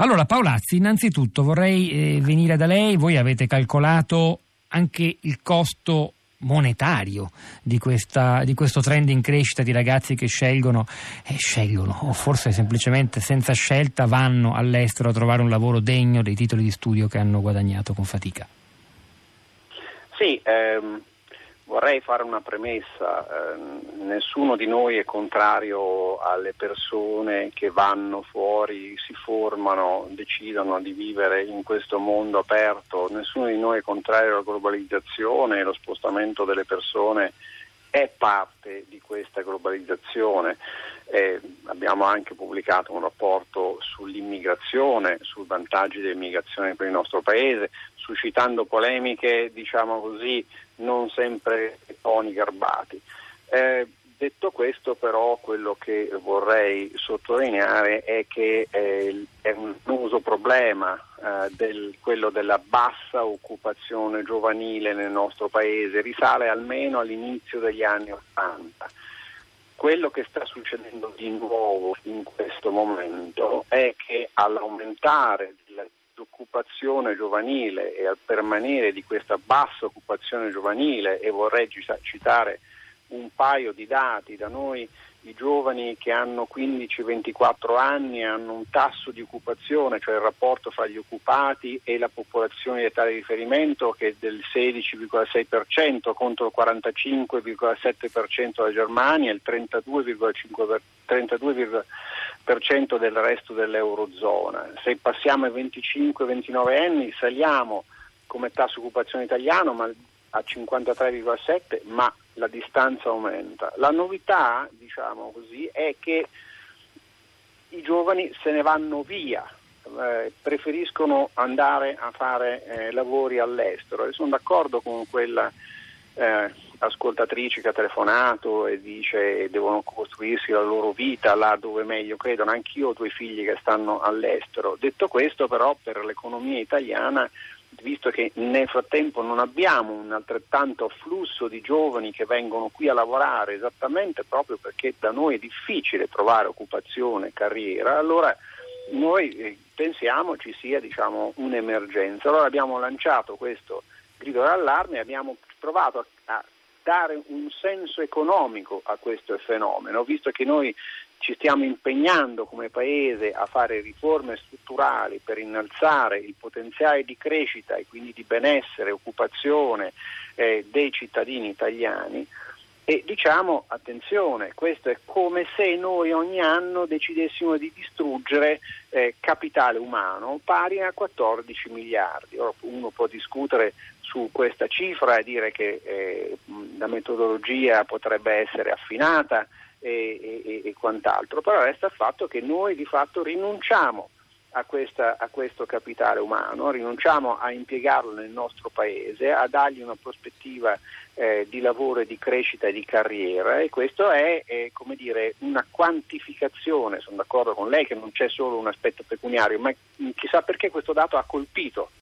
Allora Paolazzi, innanzitutto vorrei eh, venire da lei, voi avete calcolato anche il costo monetario di, questa, di, questo trend in crescita di ragazzi che scelgono, eh, scelgono o forse semplicemente senza scelta vanno all'estero a trovare un lavoro degno dei titoli di studio che hanno guadagnato con fatica. Sì, ehm, Vorrei fare una premessa, eh, nessuno di noi è contrario alle persone che vanno fuori, si formano, decidono di vivere in questo mondo aperto, nessuno di noi è contrario alla globalizzazione e lo spostamento delle persone è parte di questa globalizzazione. Eh, abbiamo anche pubblicato un rapporto sull'immigrazione, sui vantaggi dell'immigrazione per il nostro Paese, suscitando polemiche, diciamo così, non sempre toni garbati. Eh, detto questo però quello che vorrei sottolineare è che eh, è un problema eh, del, quello della bassa occupazione giovanile nel nostro paese, risale almeno all'inizio degli anni Ottanta. Quello che sta succedendo di nuovo in questo momento è che all'aumentare dell'occupazione giovanile e al permanere di questa bassa occupazione giovanile, e vorrei citare un paio di dati, da noi i giovani che hanno 15-24 anni hanno un tasso di occupazione, cioè il rapporto fra gli occupati e la popolazione di età di riferimento che è del 16,6% contro il 45,7% della Germania e il 32,5% del resto dell'Eurozona. Se passiamo ai 25-29 anni saliamo come tasso di occupazione italiano ma a 53,7 ma la distanza aumenta. La novità, diciamo così, è che i giovani se ne vanno via, eh, preferiscono andare a fare eh, lavori all'estero e sono d'accordo con quella eh, ascoltatrice che ha telefonato e dice che devono costruirsi la loro vita là dove meglio credono. Anch'io ho due figli che stanno all'estero. Detto questo però per l'economia italiana visto che nel frattempo non abbiamo un altrettanto afflusso di giovani che vengono qui a lavorare esattamente proprio perché da noi è difficile trovare occupazione, carriera, allora noi eh, pensiamo ci sia diciamo, un'emergenza. Allora abbiamo lanciato questo grido d'allarme e abbiamo provato a dare un senso economico a questo fenomeno, visto che noi ci stiamo impegnando come Paese a fare riforme strutturali per innalzare il potenziale di crescita e quindi di benessere, occupazione eh, dei cittadini italiani. E diciamo, attenzione, questo è come se noi ogni anno decidessimo di distruggere eh, capitale umano pari a 14 miliardi. Ora, uno può discutere su questa cifra e dire che eh, la metodologia potrebbe essere affinata, e, e, e quant'altro, però resta il fatto che noi di fatto rinunciamo a, questa, a, questo capitale umano, rinunciamo a impiegarlo nel nostro paese, a dargli una prospettiva eh, di lavoro e di crescita e di carriera e questo è, è come dire, una quantificazione, sono d'accordo con lei che non c'è solo un aspetto pecuniario, ma chissà perché questo dato ha colpito